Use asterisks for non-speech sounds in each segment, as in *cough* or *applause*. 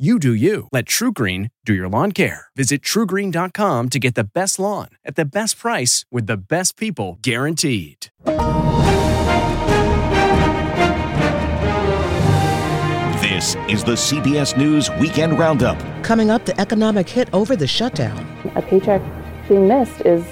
You do you. Let TruGreen do your lawn care. Visit trugreen.com to get the best lawn at the best price with the best people guaranteed. This is the CBS News Weekend Roundup. Coming up, the economic hit over the shutdown. A paycheck being missed is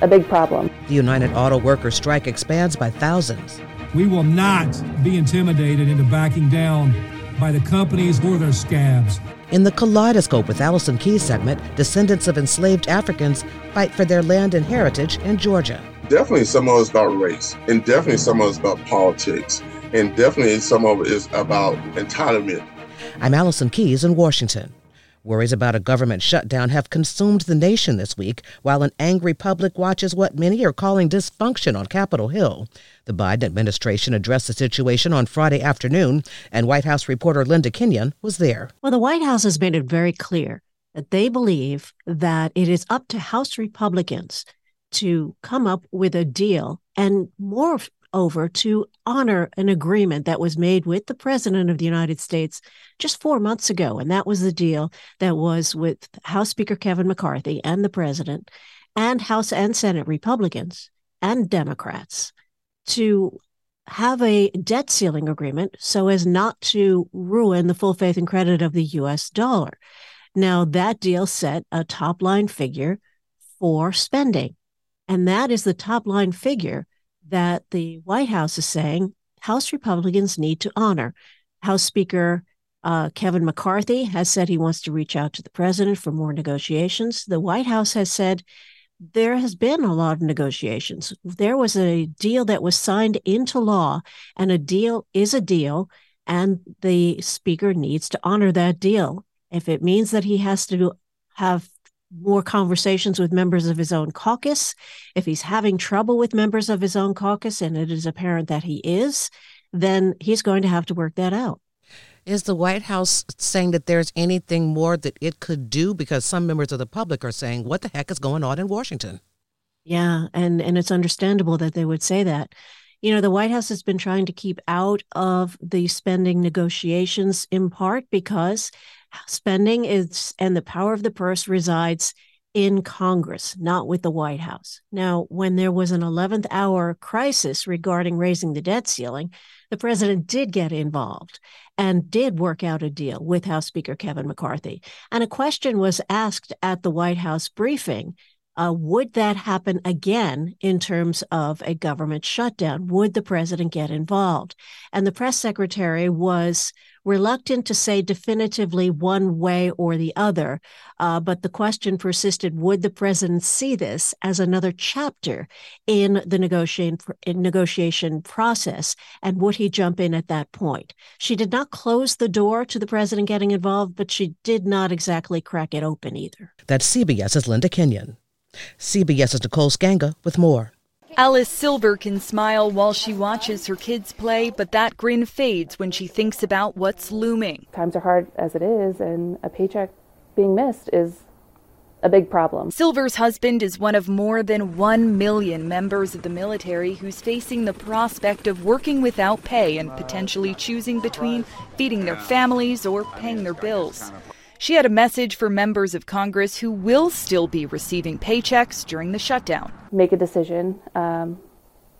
a big problem. The United Auto Workers strike expands by thousands. We will not be intimidated into backing down by the companies or their scabs. In the Kaleidoscope with Allison Keyes segment, descendants of enslaved Africans fight for their land and heritage in Georgia. Definitely some of it's about race, and definitely some of it's about politics, and definitely some of it is about entitlement. I'm Allison Keyes in Washington. Worries about a government shutdown have consumed the nation this week, while an angry public watches what many are calling dysfunction on Capitol Hill. The Biden administration addressed the situation on Friday afternoon, and White House reporter Linda Kenyon was there. Well, the White House has made it very clear that they believe that it is up to House Republicans to come up with a deal and more over to honor an agreement that was made with the President of the United States just four months ago. And that was the deal that was with House Speaker Kevin McCarthy and the President and House and Senate Republicans and Democrats to have a debt ceiling agreement so as not to ruin the full faith and credit of the US dollar. Now, that deal set a top line figure for spending. And that is the top line figure that the White House is saying House Republicans need to honor. House Speaker uh, Kevin McCarthy has said he wants to reach out to the president for more negotiations. The White House has said there has been a lot of negotiations. There was a deal that was signed into law, and a deal is a deal, and the speaker needs to honor that deal. If it means that he has to have more conversations with members of his own caucus. If he's having trouble with members of his own caucus, and it is apparent that he is, then he's going to have to work that out. Is the White House saying that there's anything more that it could do? Because some members of the public are saying, what the heck is going on in Washington? Yeah, and, and it's understandable that they would say that. You know, the White House has been trying to keep out of the spending negotiations in part because spending is and the power of the purse resides in Congress, not with the White House. Now, when there was an 11th hour crisis regarding raising the debt ceiling, the president did get involved and did work out a deal with House Speaker Kevin McCarthy. And a question was asked at the White House briefing uh, would that happen again in terms of a government shutdown? Would the president get involved? And the press secretary was reluctant to say definitively one way or the other. Uh, but the question persisted would the president see this as another chapter in the negotiation, in negotiation process? And would he jump in at that point? She did not close the door to the president getting involved, but she did not exactly crack it open either. That's CBS's Linda Kenyon. CBS's Nicole Sganga with more. Alice Silver can smile while she watches her kids play, but that grin fades when she thinks about what's looming. Times are hard as it is, and a paycheck being missed is a big problem. Silver's husband is one of more than 1 million members of the military who's facing the prospect of working without pay and potentially choosing between feeding their families or paying their bills. She had a message for members of Congress who will still be receiving paychecks during the shutdown. Make a decision. Um,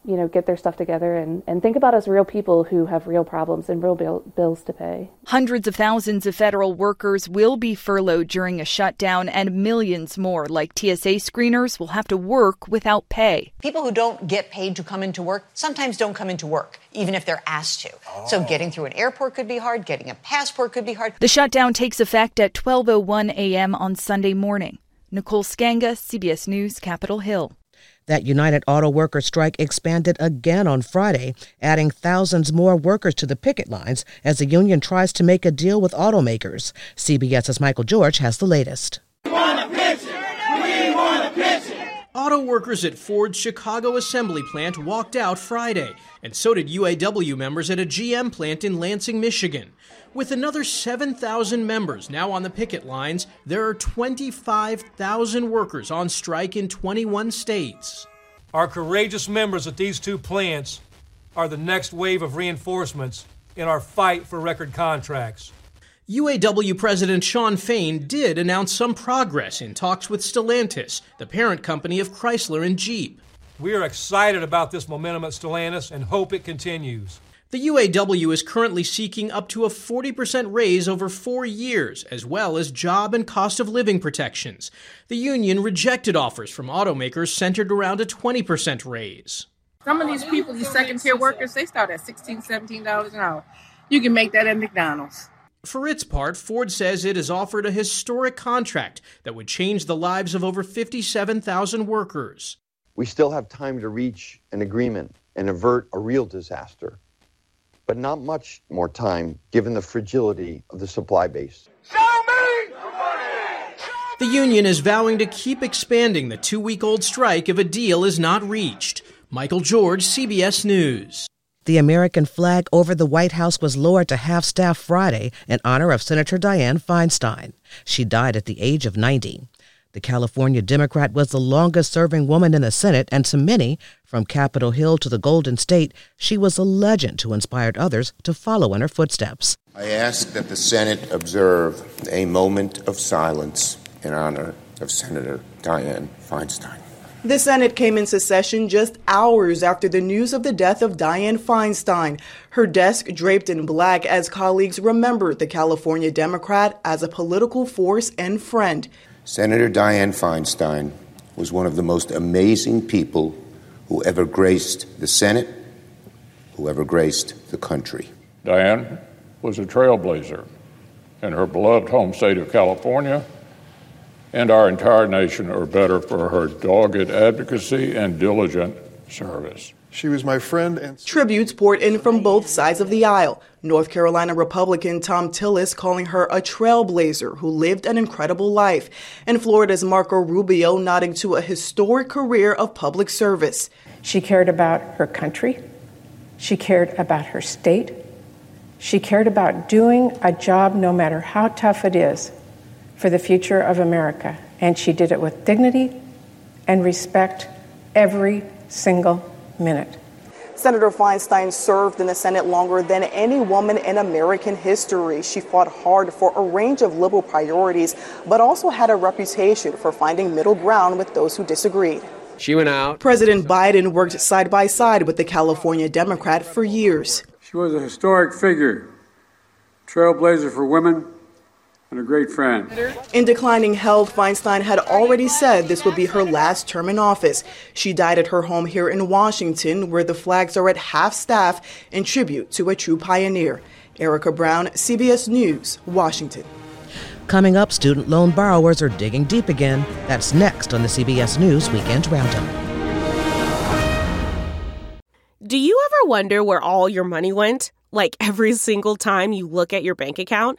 you know, get their stuff together and, and think about us real people who have real problems and real bill, bills to pay. Hundreds of thousands of federal workers will be furloughed during a shutdown, and millions more, like TSA screeners, will have to work without pay. People who don't get paid to come into work sometimes don't come into work, even if they're asked to. Oh. So getting through an airport could be hard, getting a passport could be hard. The shutdown takes effect at 12:01 a.m. on Sunday morning. Nicole Sganga, CBS News, Capitol Hill. That United Auto Workers strike expanded again on Friday, adding thousands more workers to the picket lines as the union tries to make a deal with automakers. CBS's Michael George has the latest. Auto workers at Ford's Chicago assembly plant walked out Friday, and so did UAW members at a GM plant in Lansing, Michigan. With another 7,000 members now on the picket lines, there are 25,000 workers on strike in 21 states. Our courageous members at these two plants are the next wave of reinforcements in our fight for record contracts. UAW President Shawn Fain did announce some progress in talks with Stellantis, the parent company of Chrysler and Jeep. We are excited about this momentum at Stellantis and hope it continues. The UAW is currently seeking up to a 40% raise over four years, as well as job and cost of living protections. The union rejected offers from automakers centered around a 20% raise. Some of these people, these second tier workers, they start at $16, $17 an hour. You can make that at McDonald's. For its part, Ford says it has offered a historic contract that would change the lives of over 57,000 workers. We still have time to reach an agreement and avert a real disaster but not much more time given the fragility of the supply base. The union is vowing to keep expanding the two week old strike if a deal is not reached. Michael George, CBS News. The American flag over the White House was lowered to half staff Friday in honor of Senator Dianne Feinstein. She died at the age of 90. The California Democrat was the longest serving woman in the Senate, and to many, from Capitol Hill to the Golden State, she was a legend who inspired others to follow in her footsteps. I ask that the Senate observe a moment of silence in honor of Senator Dianne Feinstein. The Senate came into session just hours after the news of the death of Dianne Feinstein, her desk draped in black as colleagues remembered the California Democrat as a political force and friend. Senator Dianne Feinstein was one of the most amazing people who ever graced the Senate, who ever graced the country. Dianne was a trailblazer in her beloved home state of California, and our entire nation are better for her dogged advocacy and diligent service. She was my friend and tributes poured in from both sides of the aisle. North Carolina Republican Thom Tillis calling her a trailblazer who lived an incredible life, and Florida's Marco Rubio nodding to a historic career of public service. She cared about her country. She cared about her state. She cared about doing a job no matter how tough it is for the future of America. And she did it with dignity and respect every single minute. Senator Feinstein served in the Senate longer than any woman in American history. She fought hard for a range of liberal priorities, but also had a reputation for finding middle ground with those who disagreed. She went out. President Biden worked side by side with the California Democrat for years. She was a historic figure, trailblazer for women, and a great friend. In declining health, Feinstein had already said this would be her last term in office. She died at her home here in Washington, where the flags are at half staff in tribute to a true pioneer. Erica Brown, CBS News, Washington. Coming up, student loan borrowers are digging deep again. That's next on the CBS News Weekend Roundup. Do you ever wonder where all your money went? Like every single time you look at your bank account?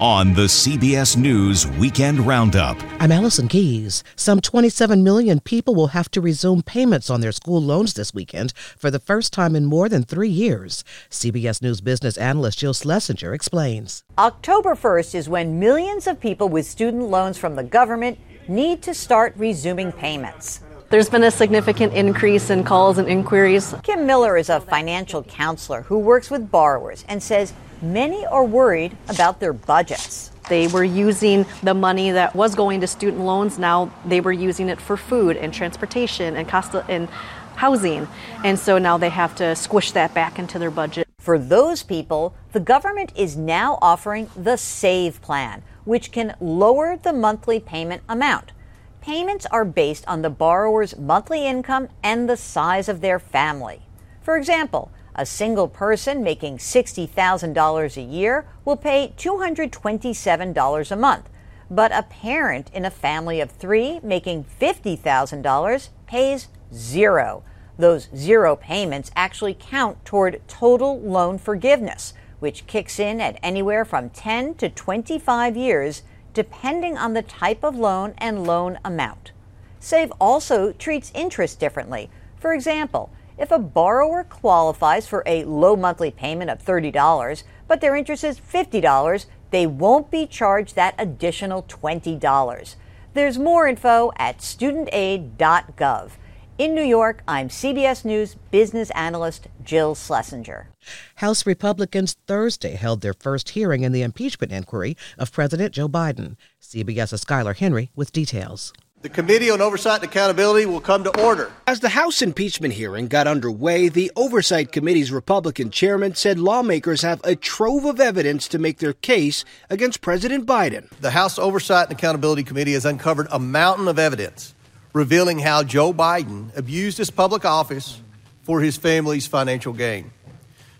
On the CBS News Weekend Roundup. I'm Allison Keyes. Some 27 million people will have to resume payments on their school loans this weekend for the first time in more than three years. CBS News business analyst Jill Schlesinger explains. October 1st is when millions of people with student loans from the government need to start resuming payments. There's been a significant increase in calls and inquiries. Kim Miller is a financial counselor who works with borrowers and says many are worried about their budgets. They were using the money that was going to student loans. Now they were using it for food and transportation and cost and housing. And so now they have to squish that back into their budget. For those people, the government is now offering the SAVE plan, which can lower the monthly payment amount. Payments are based on the borrower's monthly income and the size of their family. For example, a single person making $60,000 a year will pay $227 a month, but a parent in a family of three making $50,000 pays zero. Those zero payments actually count toward total loan forgiveness, which kicks in at anywhere from 10 to 25 years, depending on the type of loan and loan amount. SAVE also treats interest differently. For example, if a borrower qualifies for a low monthly payment of $30, but their interest is $50, they won't be charged that additional $20. There's more info at studentaid.gov. In New York, I'm CBS News business analyst Jill Schlesinger. House Republicans Thursday held their first hearing in the impeachment inquiry of President Joe Biden. CBS's Skyler Henry with details. The Committee on Oversight and Accountability will come to order. As the House impeachment hearing got underway, the Oversight Committee's Republican chairman said lawmakers have a trove of evidence to make their case against President Biden. The House Oversight and Accountability Committee has uncovered a mountain of evidence revealing how Joe Biden abused his public office for his family's financial gain.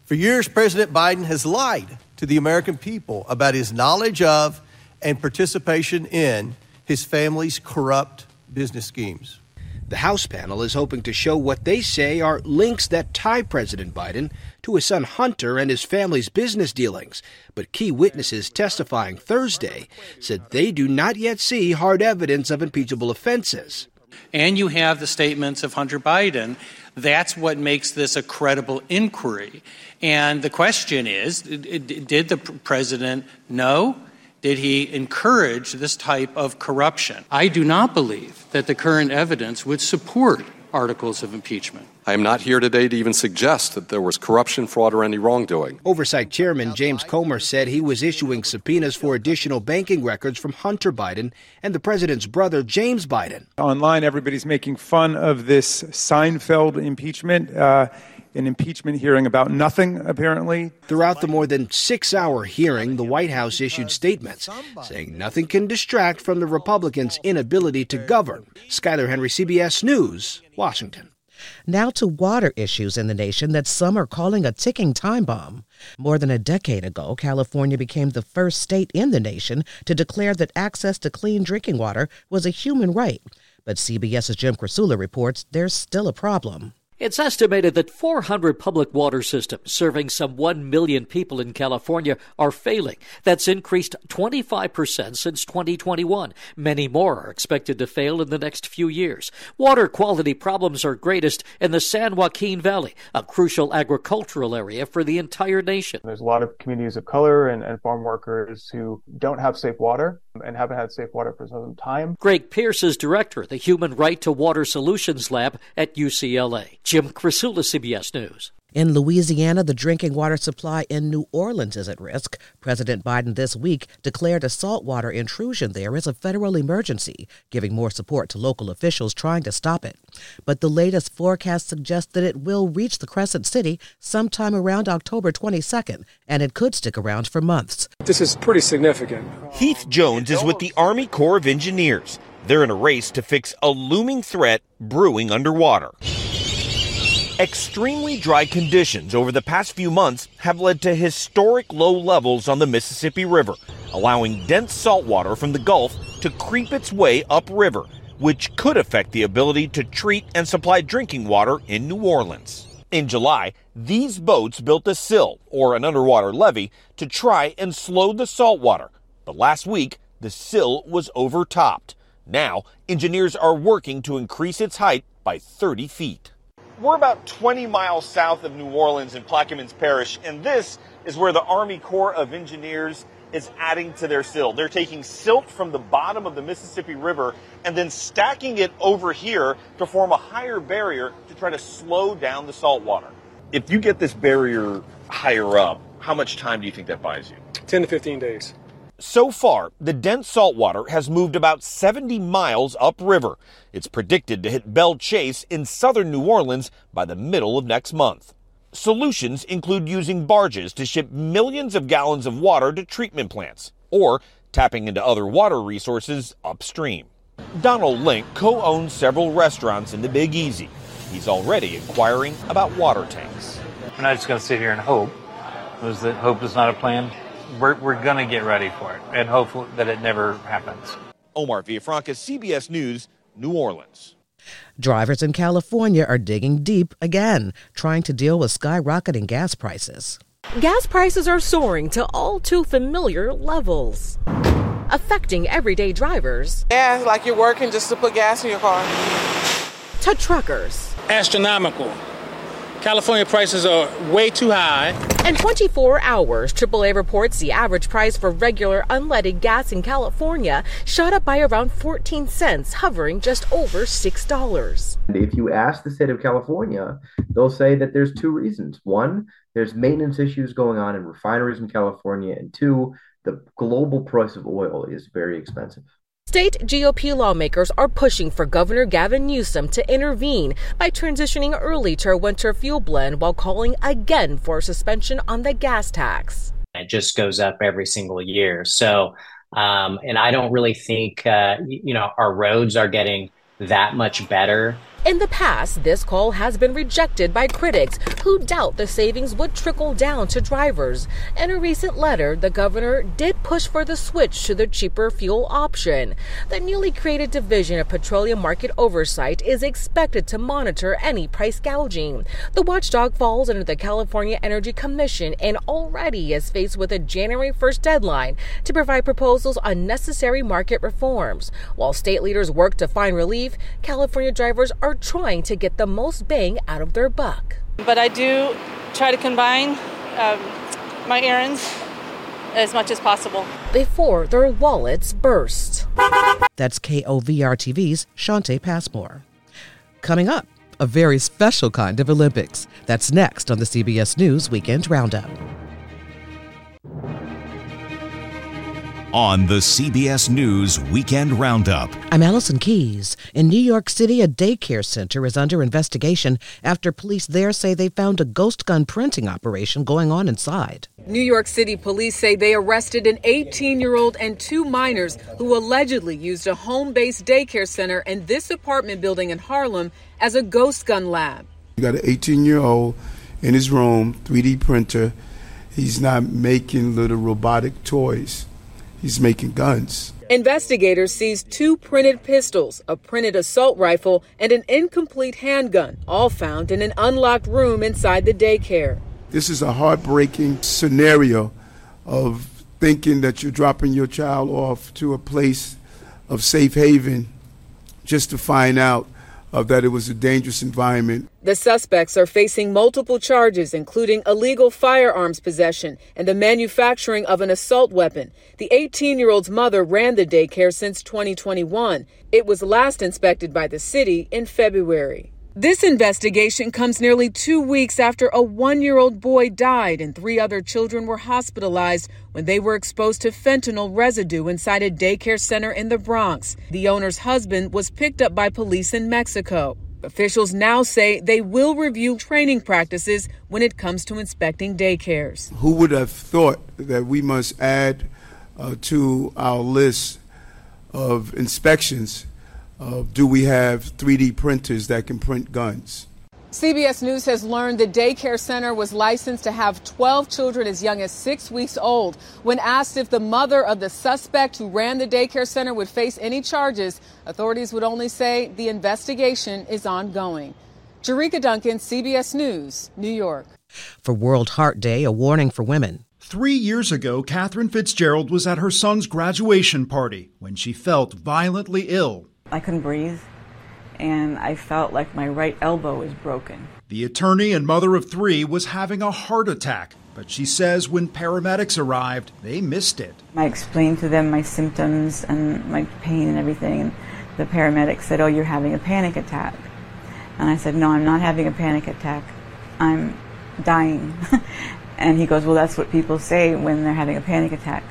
For years, President Biden has lied to the American people about his knowledge of and participation in his family's corrupt business schemes. The House panel is hoping to show what they say are links that tie President Biden to his son Hunter and his family's business dealings. But key witnesses testifying Thursday said they do not yet see hard evidence of impeachable offenses. And you have the statements of Hunter Biden. That's what makes this a credible inquiry. And the question is did the president know? Did he encourage this type of corruption? I do not believe that the current evidence would support articles of impeachment. I am not here today to even suggest that there was corruption, fraud, or any wrongdoing. Oversight Chairman James Comer said he was issuing subpoenas for additional banking records from Hunter Biden and the president's brother, James Biden. Online, everybody's making fun of this Seinfeld impeachment. Uh, an impeachment hearing about nothing, apparently. Throughout the more than six hour hearing, the White House issued statements saying nothing can distract from the Republicans' inability to govern. Skyler Henry, CBS News, Washington. Now to water issues in the nation that some are calling a ticking time bomb. More than a decade ago, California became the first state in the nation to declare that access to clean drinking water was a human right. But CBS's Jim Krasula reports there's still a problem. It's estimated that 400 public water systems serving some 1 million people in California are failing. That's increased 25% since 2021. Many more are expected to fail in the next few years. Water quality problems are greatest in the San Joaquin Valley, a crucial agricultural area for the entire nation. There's a lot of communities of color and, and farm workers who don't have safe water and haven't had safe water for some time. Greg Pierce is director of the Human Right to Water Solutions Lab at UCLA. Jim Krasula, CBS News. In Louisiana, the drinking water supply in New Orleans is at risk. President Biden this week declared a saltwater intrusion there as a federal emergency, giving more support to local officials trying to stop it. But the latest forecast suggests that it will reach the Crescent City sometime around October 22nd, and it could stick around for months. This is pretty significant. Heath Jones is with the Army Corps of Engineers. They're in a race to fix a looming threat brewing underwater. Extremely dry conditions over the past few months have led to historic low levels on the Mississippi River, allowing dense saltwater from the Gulf to creep its way upriver, which could affect the ability to treat and supply drinking water in New Orleans. In July, these boats built a sill, or an underwater levee, to try and slow the saltwater. But last week, the sill was overtopped. Now, engineers are working to increase its height by 30 feet. We're about 20 miles south of New Orleans in Plaquemines Parish, and this is where the Army Corps of Engineers is adding to their sill. They're taking silt from the bottom of the Mississippi River and then stacking it over here to form a higher barrier to try to slow down the salt water. If you get this barrier higher up, how much time do you think that buys you? 10 to 15 days. So far, the dense saltwater has moved about 70 miles upriver. It's predicted to hit Belle Chasse in southern New Orleans by the middle of next month. Solutions include using barges to ship millions of gallons of water to treatment plants or tapping into other water resources upstream. Donald Link co owns several restaurants in the Big Easy. He's already inquiring about water tanks. We're not just going to sit here and hope. Was that hope is not a plan? We're, we're going to get ready for it and hopefully that it never happens. Omar Villafranca, CBS News, New Orleans. Drivers in California are digging deep again, trying to deal with skyrocketing gas prices. Gas prices are soaring to all too familiar levels, affecting everyday drivers. Yeah, like you're working just to put gas in your car. To truckers. Astronomical. California prices are way too high. In 24 hours, AAA reports the average price for regular unleaded gas in California shot up by around 14 cents, hovering just over $6. If you ask the state of California, they'll say that there's two reasons. One, there's maintenance issues going on in refineries in California, and two, the global price of oil is very expensive. State GOP lawmakers are pushing for Governor Gavin Newsom to intervene by transitioning early to a winter fuel blend while calling again for a suspension on the gas tax. It just goes up every single year. So, um, and I don't really think, uh, you know, our roads are getting that much better in the past, this call has been rejected by critics who doubt the savings would trickle down to drivers. In a recent letter, the governor did push for the switch to the cheaper fuel option. The newly created Division of Petroleum Market Oversight is expected to monitor any price gouging. The watchdog falls under the California Energy Commission and already is faced with a January 1st deadline to provide proposals on necessary market reforms. While state leaders work to find relief, California drivers are are trying to get the most bang out of their buck. But I do try to combine um, my errands as much as possible before their wallets burst. That's KOVR TV's Shante Passmore. Coming up, a very special kind of Olympics. That's next on the CBS News Weekend Roundup. On the CBS News Weekend Roundup. I'm Allison Keyes. In New York City, a daycare center is under investigation after police there say they found a ghost gun printing operation going on inside. New York City police say they arrested an 18 year old and two minors who allegedly used a home based daycare center in this apartment building in Harlem as a ghost gun lab. You got an 18 year old in his room, 3D printer. He's not making little robotic toys he's making guns. Investigators seized two printed pistols, a printed assault rifle, and an incomplete handgun, all found in an unlocked room inside the daycare. This is a heartbreaking scenario of thinking that you're dropping your child off to a place of safe haven just to find out uh, that it was a dangerous environment. The suspects are facing multiple charges, including illegal firearms possession and the manufacturing of an assault weapon. The 18 year old's mother ran the daycare since 2021. It was last inspected by the city in February. This investigation comes nearly two weeks after a one year old boy died and three other children were hospitalized when they were exposed to fentanyl residue inside a daycare center in the Bronx. The owner's husband was picked up by police in Mexico. Officials now say they will review training practices when it comes to inspecting daycares. Who would have thought that we must add uh, to our list of inspections uh, do we have 3D printers that can print guns? CBS News has learned the daycare center was licensed to have 12 children as young as six weeks old. When asked if the mother of the suspect who ran the daycare center would face any charges, authorities would only say the investigation is ongoing. Jerika Duncan, CBS News, New York. For World Heart Day, a warning for women. Three years ago, Catherine Fitzgerald was at her son's graduation party when she felt violently ill. I couldn't breathe and I felt like my right elbow was broken. The attorney and mother of three was having a heart attack, but she says when paramedics arrived, they missed it. I explained to them my symptoms and my pain and everything, and the paramedics said, Oh, you're having a panic attack. And I said, No, I'm not having a panic attack. I'm dying. *laughs* and he goes, Well, that's what people say when they're having a panic attack.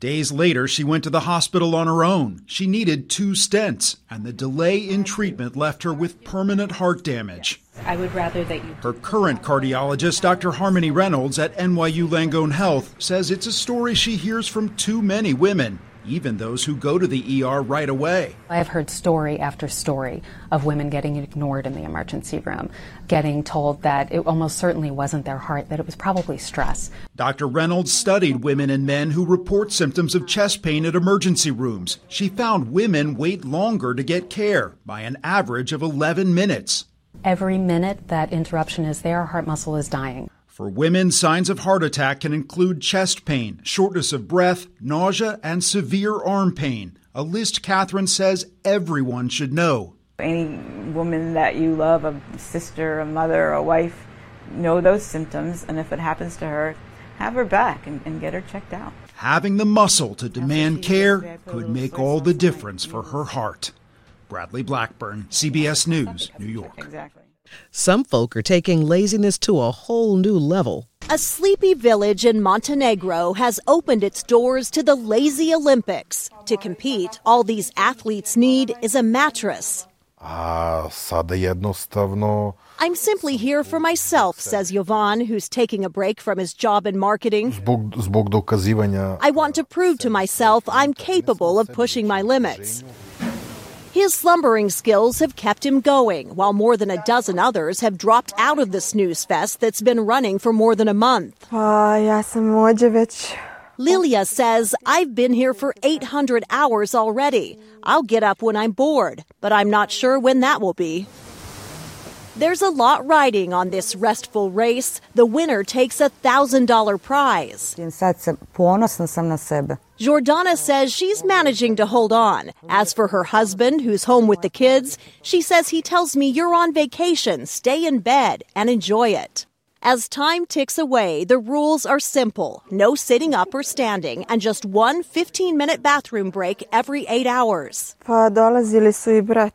Days later, she went to the hospital on her own. She needed two stents, and the delay in treatment left her with permanent heart damage. I would rather that you. Her current cardiologist, Dr. Harmony Reynolds at NYU Langone Health, says it's a story she hears from too many women even those who go to the ER right away. I have heard story after story of women getting ignored in the emergency room, getting told that it almost certainly wasn't their heart, that it was probably stress. Dr. Reynolds studied women and men who report symptoms of chest pain at emergency rooms. She found women wait longer to get care by an average of 11 minutes. Every minute that interruption is there, heart muscle is dying. For women, signs of heart attack can include chest pain, shortness of breath, nausea, and severe arm pain. A list Catherine says everyone should know. Any woman that you love, a sister, a mother, a wife, know those symptoms, and if it happens to her, have her back and, and get her checked out. Having the muscle to demand care could make all the difference for her heart. Bradley Blackburn, CBS News, New York. Exactly. Some folk are taking laziness to a whole new level. A sleepy village in Montenegro has opened its doors to the Lazy Olympics. To compete, all these athletes need is a mattress. I'm simply here for myself, says Jovan, who's taking a break from his job in marketing. I want to prove to myself I'm capable of pushing my limits. His slumbering skills have kept him going, while more than a dozen others have dropped out of the snooze fest that's been running for more than a month. Ah, Lilia says, I've been here for 800 hours already. I'll get up when I'm bored, but I'm not sure when that will be. There's a lot riding on this restful race. The winner takes a $1,000 prize. Jordana says she's managing to hold on. As for her husband, who's home with the kids, she says he tells me you're on vacation, stay in bed, and enjoy it. As time ticks away, the rules are simple no sitting up or standing, and just one 15 minute bathroom break every eight hours.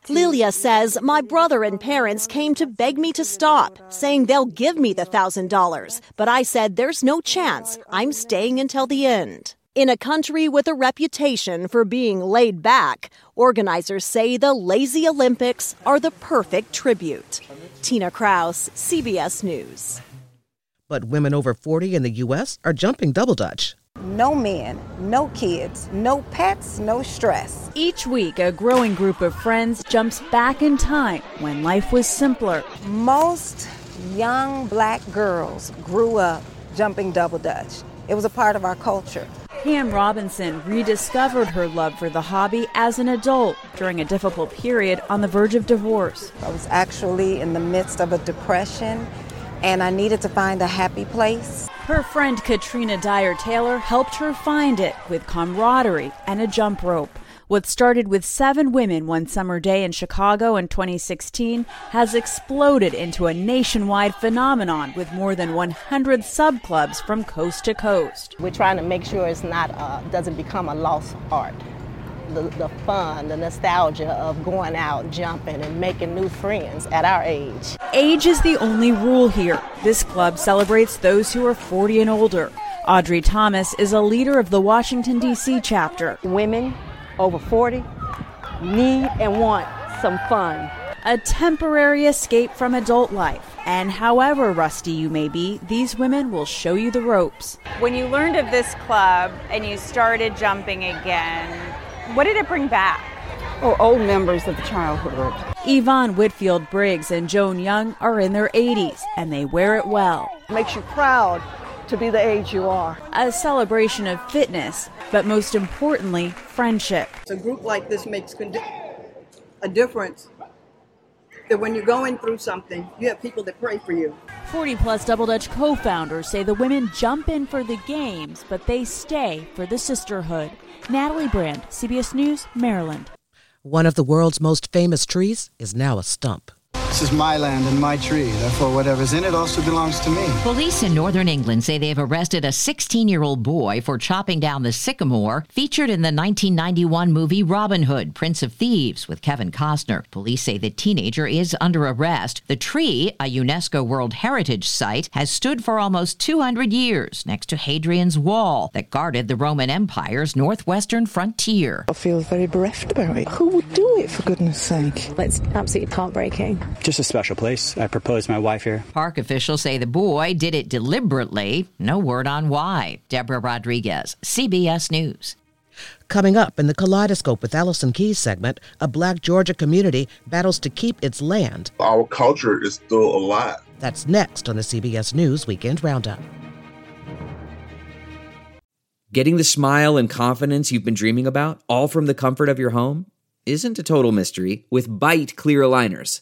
Lilia says, My brother and parents came to beg me to stop, saying they'll give me the $1,000. But I said, There's no chance. I'm staying until the end. In a country with a reputation for being laid back, organizers say the Lazy Olympics are the perfect tribute. Tina Kraus, CBS News. But women over 40 in the U.S. are jumping double dutch. No men, no kids, no pets, no stress. Each week, a growing group of friends jumps back in time when life was simpler. Most young black girls grew up jumping double dutch. It was a part of our culture. Pam Robinson rediscovered her love for the hobby as an adult during a difficult period on the verge of divorce. I was actually in the midst of a depression and I needed to find a happy place. Her friend Katrina Dyer Taylor helped her find it with camaraderie and a jump rope. What started with seven women one summer day in Chicago in 2016 has exploded into a nationwide phenomenon with more than 100 subclubs from coast to coast. We're trying to make sure it's not uh, doesn't become a lost art the, the fun, the nostalgia of going out, jumping, and making new friends at our age. Age is the only rule here. This club celebrates those who are 40 and older. Audrey Thomas is a leader of the Washington, D.C. chapter. Women over 40 need and want some fun. A temporary escape from adult life. And however rusty you may be, these women will show you the ropes. When you learned of this club and you started jumping again, what did it bring back? Oh, old members of the childhood. Yvonne Whitfield Briggs and Joan Young are in their 80s and they wear it well. Makes you proud to be the age you are. A celebration of fitness, but most importantly, friendship. A group like this makes a difference that when you're going through something, you have people that pray for you. 40 plus Double Dutch co founders say the women jump in for the games, but they stay for the sisterhood. Natalie Brand, CBS News, Maryland. One of the world's most famous trees is now a stump. This is my land and my tree. Therefore, whatever's in it also belongs to me. Police in northern England say they've arrested a 16 year old boy for chopping down the sycamore featured in the 1991 movie Robin Hood, Prince of Thieves, with Kevin Costner. Police say the teenager is under arrest. The tree, a UNESCO World Heritage Site, has stood for almost 200 years next to Hadrian's Wall that guarded the Roman Empire's northwestern frontier. I feel very bereft about it. Who would do it, for goodness sake? It's absolutely heartbreaking just a special place. I proposed my wife here. Park officials say the boy did it deliberately. No word on why. Deborah Rodriguez, CBS News. Coming up in the Kaleidoscope with Allison Keyes segment, a black Georgia community battles to keep its land. Our culture is still alive. That's next on the CBS News Weekend Roundup. Getting the smile and confidence you've been dreaming about, all from the comfort of your home, isn't a total mystery with Byte clear aligners.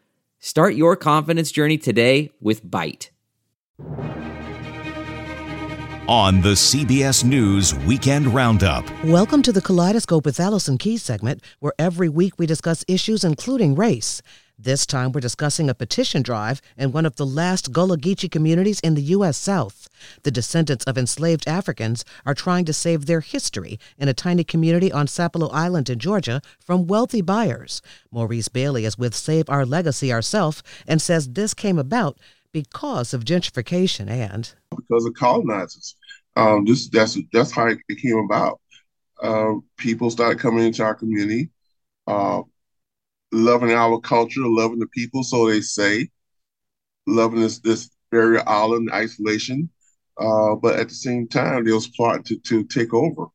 Start your confidence journey today with Byte. On the CBS News Weekend Roundup. Welcome to the Kaleidoscope with Allison Keyes segment, where every week we discuss issues including race. This time we're discussing a petition drive in one of the last Gullah Geechee communities in the U.S. South. The descendants of enslaved Africans are trying to save their history in a tiny community on Sapelo Island in Georgia from wealthy buyers. Maurice Bailey is with Save Our Legacy ourselves and says this came about because of gentrification and because of colonizers. Um, this that's that's how it came about. Uh, people started coming into our community. Uh, loving our culture, loving the people, so they say, loving this this barrier island isolation. Uh, but at the same time, they was plotting to, to take over,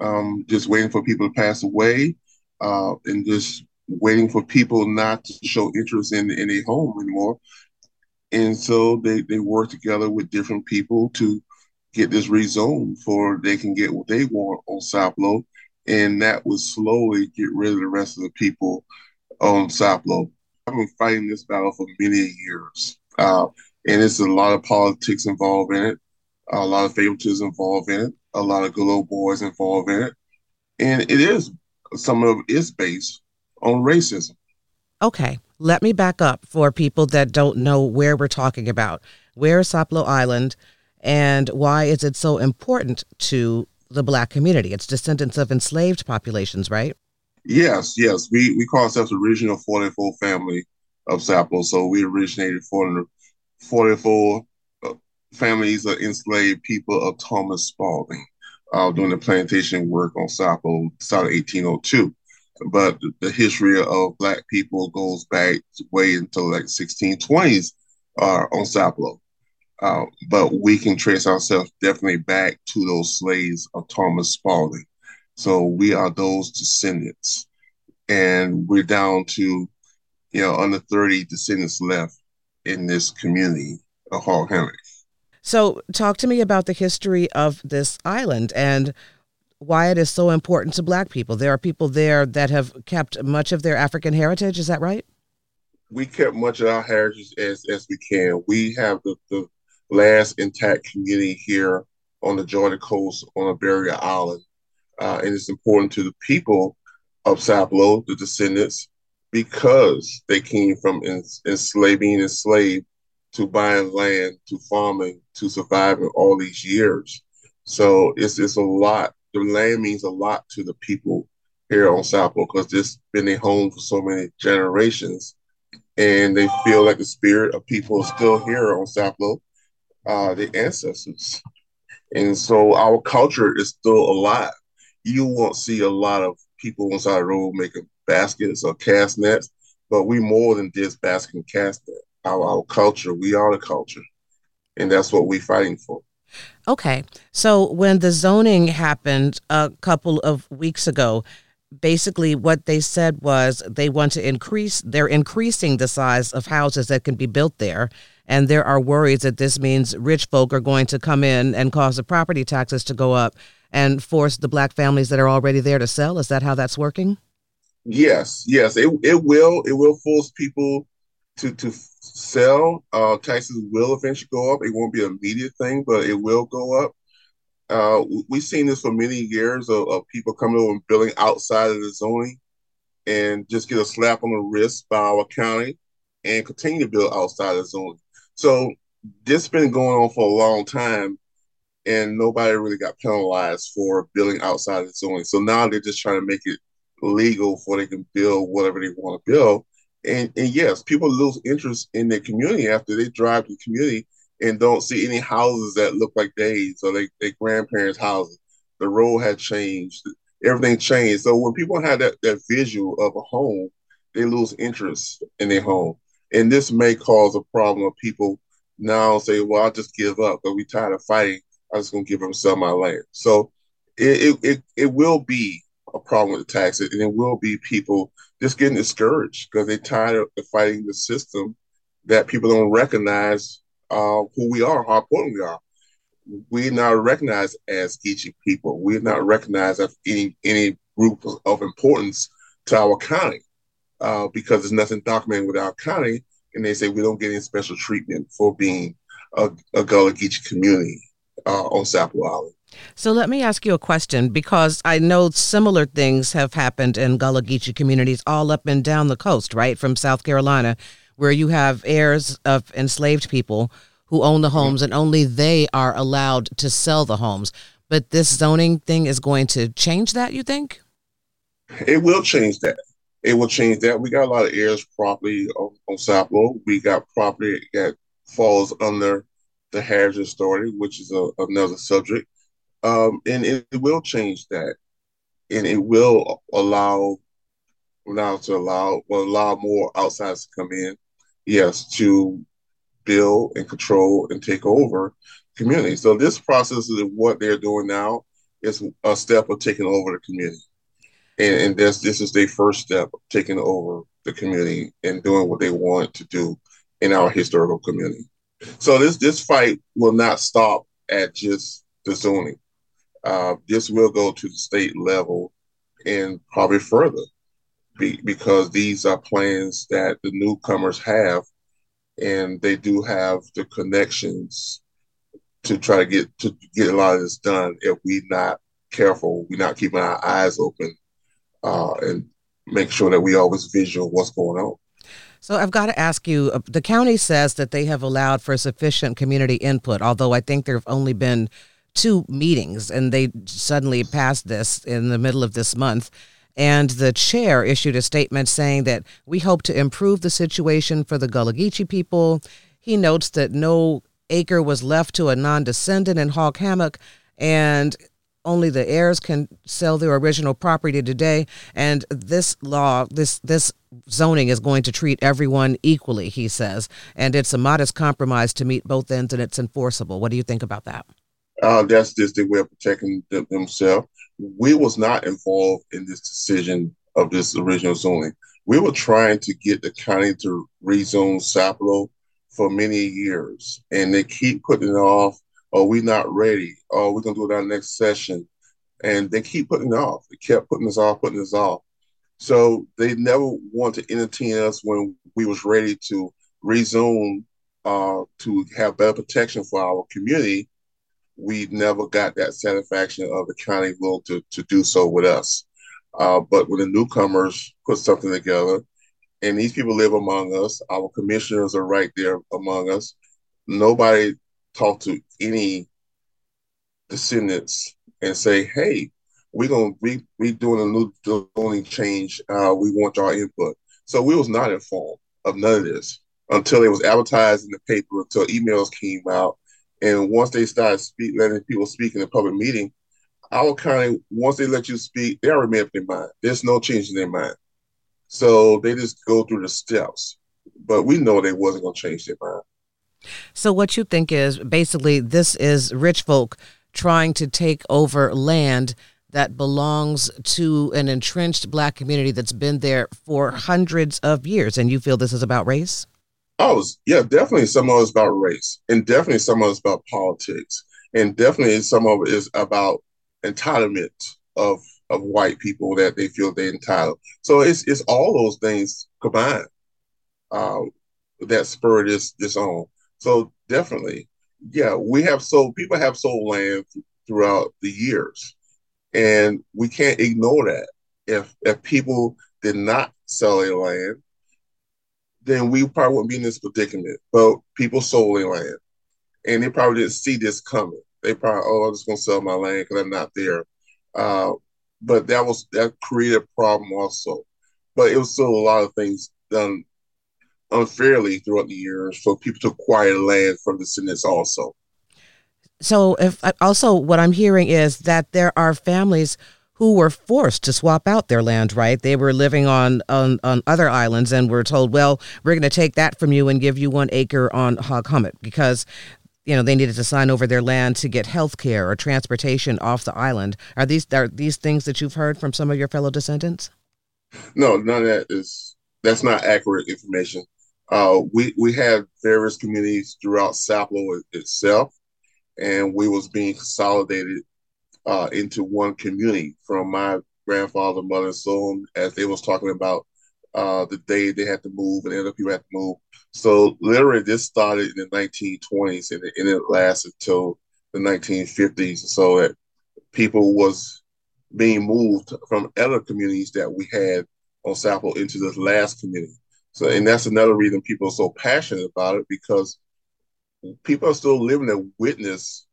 um, just waiting for people to pass away, uh, and just waiting for people not to show interest in in a home anymore. And so they they work together with different people to get this rezoned for they can get what they want on Sapelo, and that would slowly get rid of the rest of the people on Sapelo. I've been fighting this battle for many years, uh, and there's a lot of politics involved in it, a lot of favoritism involved in it, a lot of good old boys involved in it, and it is some of it's based on racism. Okay, let me back up for people that don't know where we're talking about. Where is Sapelo Island, and why is it so important to the black community? It's descendants of enslaved populations, right? Yes, yes. We we call ourselves the original 44 family of Sapelo. So we originated from 44 uh, families of enslaved people of Thomas Spalding uh, doing the plantation work on Sapelo, started 1802. But the history of Black people goes back way until like 1620s uh, on Sapelo. Uh, but we can trace ourselves definitely back to those slaves of Thomas Spalding. So we are those descendants. And we're down to, you know, under 30 descendants left in this community of Hog Hammock. So talk to me about the history of this island and why it is so important to black people. There are people there that have kept much of their African heritage, is that right? We kept much of our heritage as, as we can. We have the, the last intact community here on the Georgia coast on a barrier island uh, and it's important to the people of Sapelo, the descendants, because they came from ens- enslaving enslaved to buying land, to farming, to surviving all these years. So it's it's a lot. The land means a lot to the people here on Sapelo because it's been a home for so many generations. and they feel like the spirit of people is still here on Sapelo, uh, the ancestors. And so our culture is still alive. You won't see a lot of people on side the road making baskets or cast nets, but we more than just basket and cast net. Our, our culture, we are the culture. And that's what we're fighting for. Okay. So when the zoning happened a couple of weeks ago, basically what they said was they want to increase they're increasing the size of houses that can be built there and there are worries that this means rich folk are going to come in and cause the property taxes to go up and force the black families that are already there to sell? Is that how that's working? Yes yes. It, it will it will force people to to sell. Uh taxes will eventually go up. It won't be an immediate thing but it will go up. Uh, we've seen this for many years of, of, people coming over and building outside of the zoning and just get a slap on the wrist by our county and continue to build outside of the zoning. So this has been going on for a long time and nobody really got penalized for building outside of the zoning. So now they're just trying to make it legal for they can build whatever they want to build. And, and yes, people lose interest in their community after they drive to the community and don't see any houses that look like theirs or their, their grandparents' houses. The road had changed, everything changed. So when people have that, that visual of a home, they lose interest in their home. And this may cause a problem of people now say, well, I'll just give up, but we tired of fighting. I'm just gonna give them some of my land. So it, it, it, will be a problem with the taxes and it will be people just getting discouraged because they're tired of fighting the system that people don't recognize uh, who we are, how important we are. We're not recognized as Geechee people. We're not recognized as any any group of importance to our county uh, because there's nothing documented with our county, and they say we don't get any special treatment for being a, a Gullah Geechee community uh, on Sapelo Island. So let me ask you a question because I know similar things have happened in Gullah Geechee communities all up and down the coast, right? From South Carolina where you have heirs of enslaved people who own the homes and only they are allowed to sell the homes. But this zoning thing is going to change that, you think? It will change that. It will change that. We got a lot of heirs property on, on Sapelo. We got property that falls under the Heritage story, which is a, another subject. Um, and it, it will change that. And it will allow now to allow will allow more outsiders to come in yes, to build and control and take over community. So this process of what they're doing now is a step of taking over the community. And, and this this is their first step of taking over the community and doing what they want to do in our historical community. So this this fight will not stop at just the zoning. Uh, this will go to the state level and probably further be, because these are plans that the newcomers have, and they do have the connections to try to get to get a lot of this done. If we're not careful, we're not keeping our eyes open, uh, and make sure that we always visual what's going on. So I've got to ask you uh, the county says that they have allowed for sufficient community input, although I think there have only been two meetings and they suddenly passed this in the middle of this month. And the chair issued a statement saying that we hope to improve the situation for the Gullah Geechee people. He notes that no acre was left to a non descendant in Hog Hammock, and only the heirs can sell their original property today. And this law, this this zoning is going to treat everyone equally, he says. And it's a modest compromise to meet both ends and it's enforceable. What do you think about that? Uh, that's just the way of protecting them, themselves we was not involved in this decision of this original zoning. We were trying to get the county to rezone Sapelo for many years, and they keep putting it off. Oh, we're not ready. Oh, we're gonna do it our next session, and they keep putting it off. They kept putting this off, putting this off. So they never want to entertain us when we was ready to resume uh, to have better protection for our community we never got that satisfaction of the county willing to, to do so with us. Uh, but when the newcomers put something together, and these people live among us, our commissioners are right there among us. Nobody talked to any descendants and say, "Hey, we're gonna be we doing a new zoning change. Uh, we want our input." So we was not informed of none of this until it was advertised in the paper, until emails came out. And once they started speak, letting people speak in a public meeting, our county, once they let you speak, they already made up their mind. There's no change in their mind. So they just go through the steps. But we know they wasn't to change their mind. So what you think is basically this is rich folk trying to take over land that belongs to an entrenched black community that's been there for hundreds of years and you feel this is about race? Oh, yeah, definitely some of it's about race and definitely some of it's about politics and definitely some of it is about entitlement of of white people that they feel they're entitled. So it's it's all those things combined uh, that spur this this on. So definitely, yeah, we have sold people have sold land th- throughout the years, and we can't ignore that. If if people did not sell their land, then we probably wouldn't be in this predicament. But people sold their land, and they probably didn't see this coming. They probably, oh, I'm just gonna sell my land because I'm not there. Uh, but that was that created a problem also. But it was still a lot of things done unfairly throughout the years for people to acquire land from the descendants also. So, if uh, also what I'm hearing is that there are families who were forced to swap out their land, right? They were living on on, on other islands and were told, well, we're going to take that from you and give you one acre on Hog Hammock because you know they needed to sign over their land to get health care or transportation off the island. Are these are these things that you've heard from some of your fellow descendants? No, none of that is that's not accurate information. Uh, we we had various communities throughout Sapelo itself, and we was being consolidated uh, into one community from my grandfather, mother, and son, as they was talking about uh, the day they had to move and other people had to move. So literally, this started in the 1920s and it, and it lasted till the 1950s. So that people was being moved from other communities that we had on Sapelo into this last community. So, and that's another reason people are so passionate about it because people are still living to witness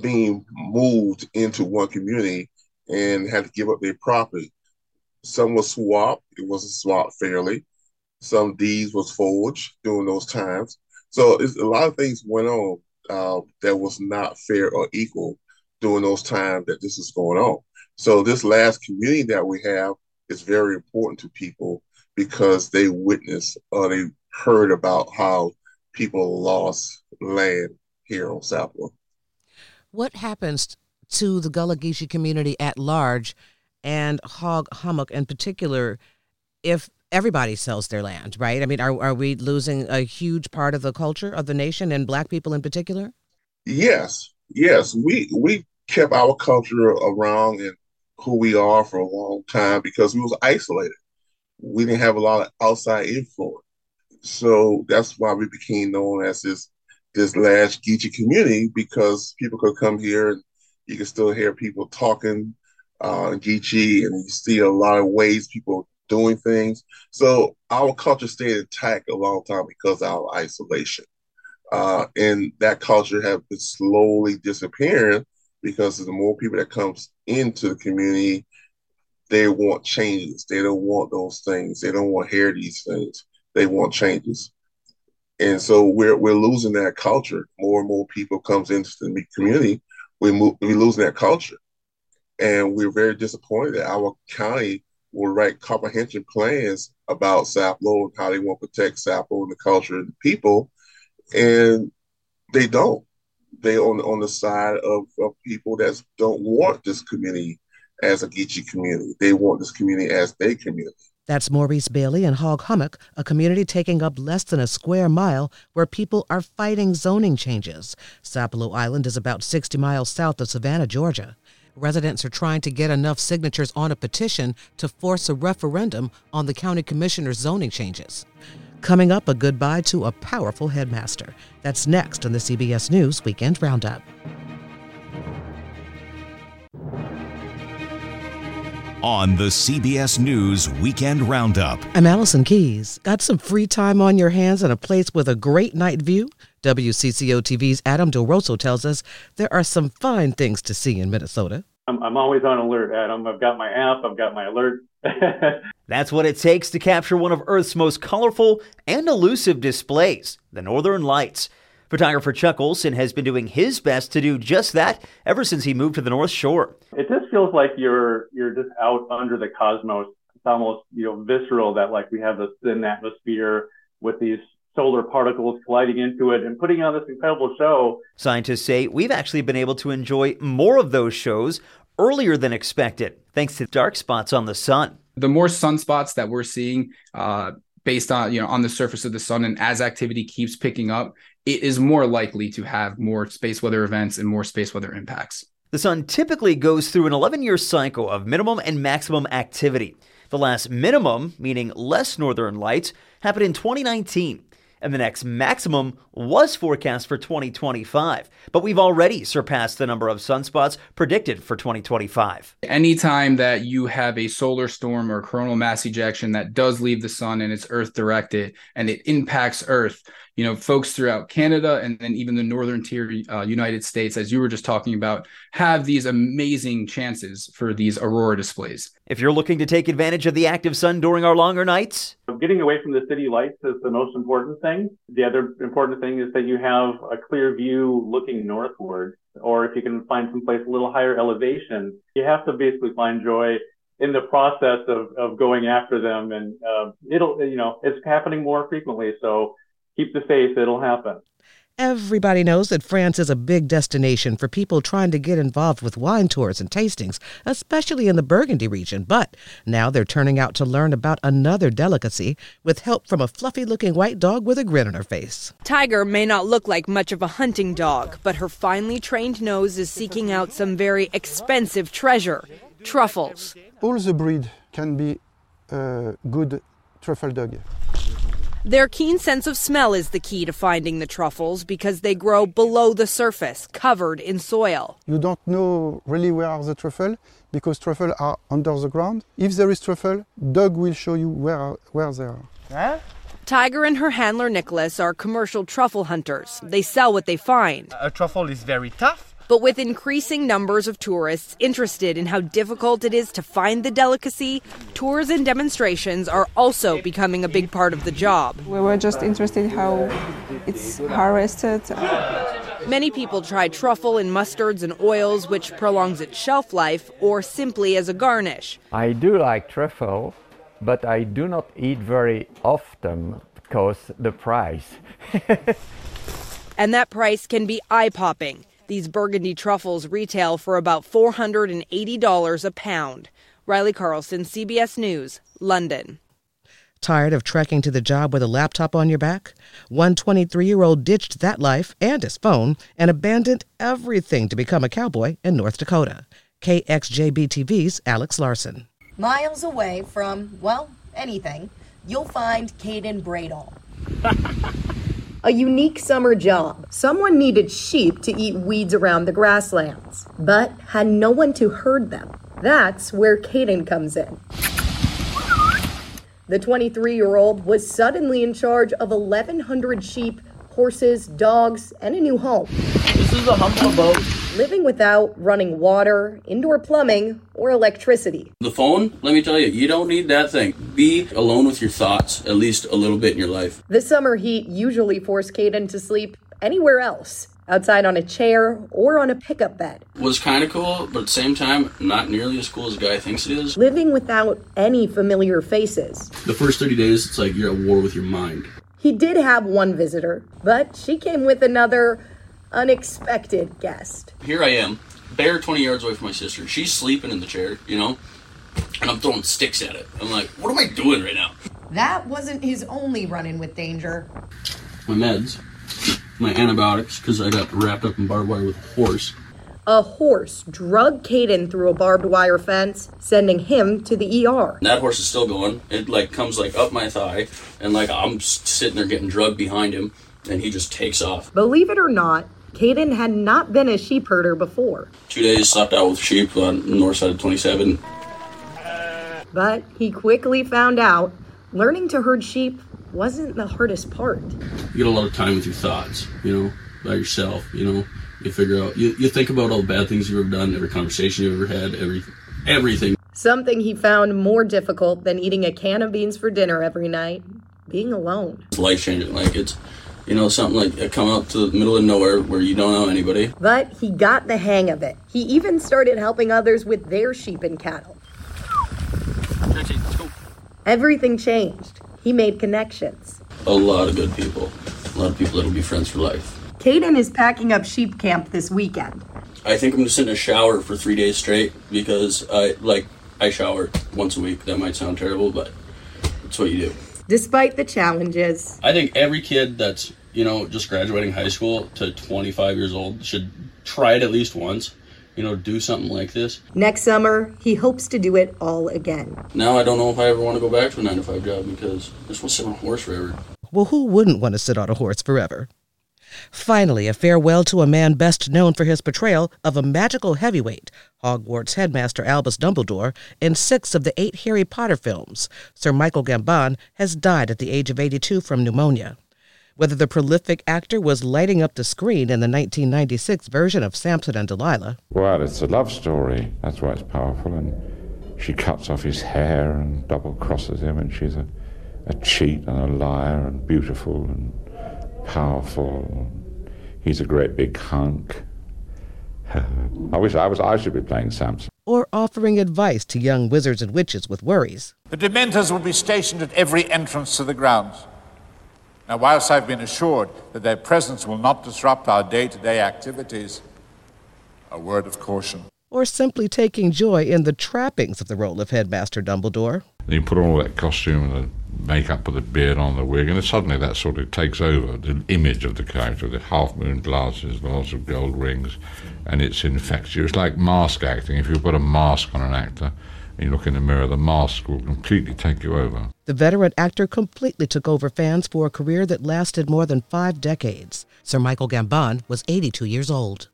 being moved into one community and had to give up their property. Some was swapped; it wasn't swapped fairly. Some deeds was forged during those times. So a lot of things went on uh, that was not fair or equal during those times that this is going on. So this last community that we have is very important to people because they witnessed or they heard about how people lost land here on Sapelo. What happens to the Gullah Geechee community at large and Hog Hammock in particular if everybody sells their land, right? I mean, are, are we losing a huge part of the culture of the nation and black people in particular? Yes, yes. We we kept our culture around and who we are for a long time because we was isolated we didn't have a lot of outside influence. So that's why we became known as this this last Geechee community because people could come here and you can still hear people talking uh, Geechee and you see a lot of ways people doing things. So our culture stayed intact a long time because of our isolation. Uh, and that culture has been slowly disappearing because of the more people that comes into the community they want changes. They don't want those things. They don't want to hear these things. They want changes. And so we're we're losing that culture. More and more people comes into the community. We move, we losing that culture, and we're very disappointed that our county will write comprehensive plans about Sapelo and how they want to protect Sapelo and the culture and the people, and they don't. They on on the side of, of people that don't want this community as a Geechee community. They want this community as their community. That's Maurice Bailey and Hog Hammock, a community taking up less than a square mile where people are fighting zoning changes. Sapelo Island is about 60 miles south of Savannah, Georgia. Residents are trying to get enough signatures on a petition to force a referendum on the county commissioner's zoning changes. Coming up, a goodbye to a powerful headmaster. That's next on the CBS News Weekend Roundup. On the CBS News Weekend Roundup. I'm Allison Keyes. Got some free time on your hands and a place with a great night view? WCCO TV's Adam Del Rosso tells us there are some fine things to see in Minnesota. I'm, I'm always on alert, Adam. I've got my app, I've got my alert. *laughs* That's what it takes to capture one of Earth's most colorful and elusive displays, the Northern Lights. Photographer Chuck Olson has been doing his best to do just that ever since he moved to the North Shore. It just feels like you're you're just out under the cosmos. It's almost you know visceral that like we have this thin atmosphere with these solar particles colliding into it and putting on this incredible show. Scientists say we've actually been able to enjoy more of those shows earlier than expected, thanks to dark spots on the sun. The more sunspots that we're seeing, uh, based on you know on the surface of the sun, and as activity keeps picking up, it is more likely to have more space weather events and more space weather impacts. The sun typically goes through an 11 year cycle of minimum and maximum activity. The last minimum, meaning less northern lights, happened in 2019 and the next maximum was forecast for 2025. But we've already surpassed the number of sunspots predicted for 2025. Anytime that you have a solar storm or coronal mass ejection that does leave the sun and it's Earth directed and it impacts Earth, you know, folks throughout Canada and then even the northern tier uh, United States, as you were just talking about, have these amazing chances for these aurora displays. If you're looking to take advantage of the active sun during our longer nights, getting away from the city lights is the most important thing. The other important thing is that you have a clear view looking northward, or if you can find someplace a little higher elevation, you have to basically find joy in the process of, of going after them. And uh, it'll, you know, it's happening more frequently. So keep the faith, it'll happen. Everybody knows that France is a big destination for people trying to get involved with wine tours and tastings, especially in the Burgundy region. But now they're turning out to learn about another delicacy with help from a fluffy looking white dog with a grin on her face. Tiger may not look like much of a hunting dog, but her finely trained nose is seeking out some very expensive treasure truffles. All the breed can be a good truffle dog. Their keen sense of smell is the key to finding the truffles because they grow below the surface, covered in soil. You don't know really where are the truffle because truffle are under the ground. If there is truffle, dog will show you where where they are. Huh? Tiger and her handler Nicholas are commercial truffle hunters. They sell what they find. A truffle is very tough but with increasing numbers of tourists interested in how difficult it is to find the delicacy, tours and demonstrations are also becoming a big part of the job. We were just interested how it's harvested. Many people try truffle in mustards and oils, which prolongs its shelf life, or simply as a garnish. I do like truffle, but I do not eat very often because the price. *laughs* and that price can be eye popping. These burgundy truffles retail for about $480 a pound. Riley Carlson, CBS News, London. Tired of trekking to the job with a laptop on your back? One 23 year old ditched that life and his phone and abandoned everything to become a cowboy in North Dakota. KXJB TV's Alex Larson. Miles away from, well, anything, you'll find Caden Bradall. *laughs* a unique summer job. Someone needed sheep to eat weeds around the grasslands, but had no one to herd them. That's where Caden comes in. The 23 year old was suddenly in charge of 1,100 sheep, horses, dogs, and a new home. This is a humble boat. Living without running water, indoor plumbing, or electricity. The phone, let me tell you, you don't need that thing. Be alone with your thoughts at least a little bit in your life. The summer heat usually forced Caden to sleep anywhere else outside on a chair or on a pickup bed. Was kind of cool, but at the same time, not nearly as cool as a guy thinks it is. Living without any familiar faces. The first 30 days, it's like you're at war with your mind. He did have one visitor, but she came with another unexpected guest. Here I am, bare 20 yards away from my sister. She's sleeping in the chair, you know, and I'm throwing sticks at it. I'm like, what am I doing right now? That wasn't his only run in with danger. My meds, my antibiotics, because I got wrapped up in barbed wire with a horse. A horse drug Caden through a barbed wire fence, sending him to the ER. That horse is still going. It like comes like up my thigh, and like I'm sitting there getting drugged behind him, and he just takes off. Believe it or not, Caden had not been a sheep herder before. Two days slept out with sheep on the north side of 27. But he quickly found out learning to herd sheep wasn't the hardest part. You get a lot of time with your thoughts, you know, by yourself, you know. You figure out, you, you think about all the bad things you've ever done, every conversation you've ever had, every everything. Something he found more difficult than eating a can of beans for dinner every night being alone. It's life changing. Like it's, you know, something like uh, come out to the middle of nowhere where you don't know anybody. But he got the hang of it. He even started helping others with their sheep and cattle. Everything changed. He made connections. A lot of good people. A lot of people that'll be friends for life. Caden is packing up sheep camp this weekend. I think I'm gonna in a shower for three days straight because I like I shower once a week. That might sound terrible, but that's what you do. Despite the challenges, I think every kid that's you know just graduating high school to 25 years old should try it at least once. You know, do something like this. Next summer, he hopes to do it all again. Now I don't know if I ever want to go back to a nine to five job because I just want to sit on a horse forever. Well, who wouldn't want to sit on a horse forever? Finally, a farewell to a man best known for his portrayal of a magical heavyweight, Hogwarts headmaster Albus Dumbledore, in six of the eight Harry Potter films. Sir Michael Gambon has died at the age of 82 from pneumonia. Whether the prolific actor was lighting up the screen in the 1996 version of Samson and Delilah. Well, it's a love story. That's why it's powerful. And she cuts off his hair and double crosses him, and she's a, a cheat and a liar and beautiful and powerful. He's a great big hunk. *sighs* I wish I was. I should be playing Samson. Or offering advice to young wizards and witches with worries. The Dementors will be stationed at every entrance to the grounds. Now, whilst I've been assured that their presence will not disrupt our day to day activities, a word of caution. Or simply taking joy in the trappings of the role of Headmaster Dumbledore. And you put on all that costume and the makeup with the beard on, the wig, and suddenly that sort of takes over the image of the character, the half moon glasses, lots of gold rings, and it's infects you. It's like mask acting. If you put a mask on an actor, and you look in the mirror, the mask will completely take you over. The veteran actor completely took over fans for a career that lasted more than five decades. Sir Michael Gambon was 82 years old.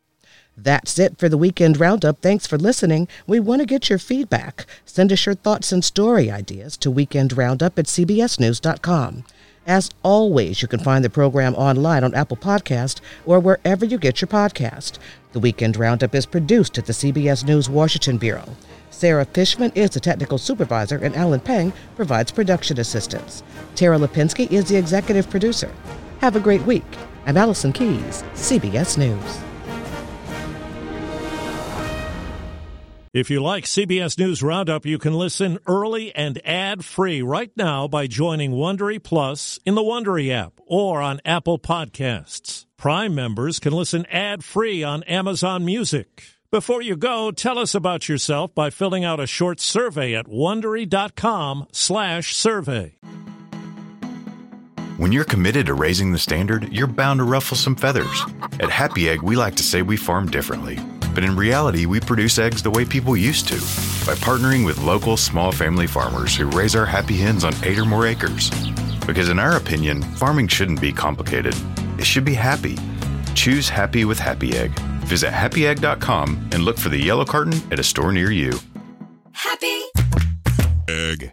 That's it for the weekend roundup. Thanks for listening. We want to get your feedback. Send us your thoughts and story ideas to weekendroundup at cbsnews.com. As always, you can find the program online on Apple Podcast or wherever you get your podcast. The Weekend Roundup is produced at the CBS News Washington Bureau. Sarah Fishman is the technical supervisor, and Alan Peng provides production assistance. Tara Lipinski is the executive producer. Have a great week. I'm Allison Keyes, CBS News. If you like CBS News Roundup, you can listen early and ad-free right now by joining Wondery Plus in the Wondery app or on Apple Podcasts. Prime members can listen ad-free on Amazon Music. Before you go, tell us about yourself by filling out a short survey at wondery.com/survey. When you're committed to raising the standard, you're bound to ruffle some feathers. At Happy Egg, we like to say we farm differently. But in reality, we produce eggs the way people used to by partnering with local small family farmers who raise our happy hens on eight or more acres. Because, in our opinion, farming shouldn't be complicated, it should be happy. Choose happy with Happy Egg. Visit happyegg.com and look for the yellow carton at a store near you. Happy Egg.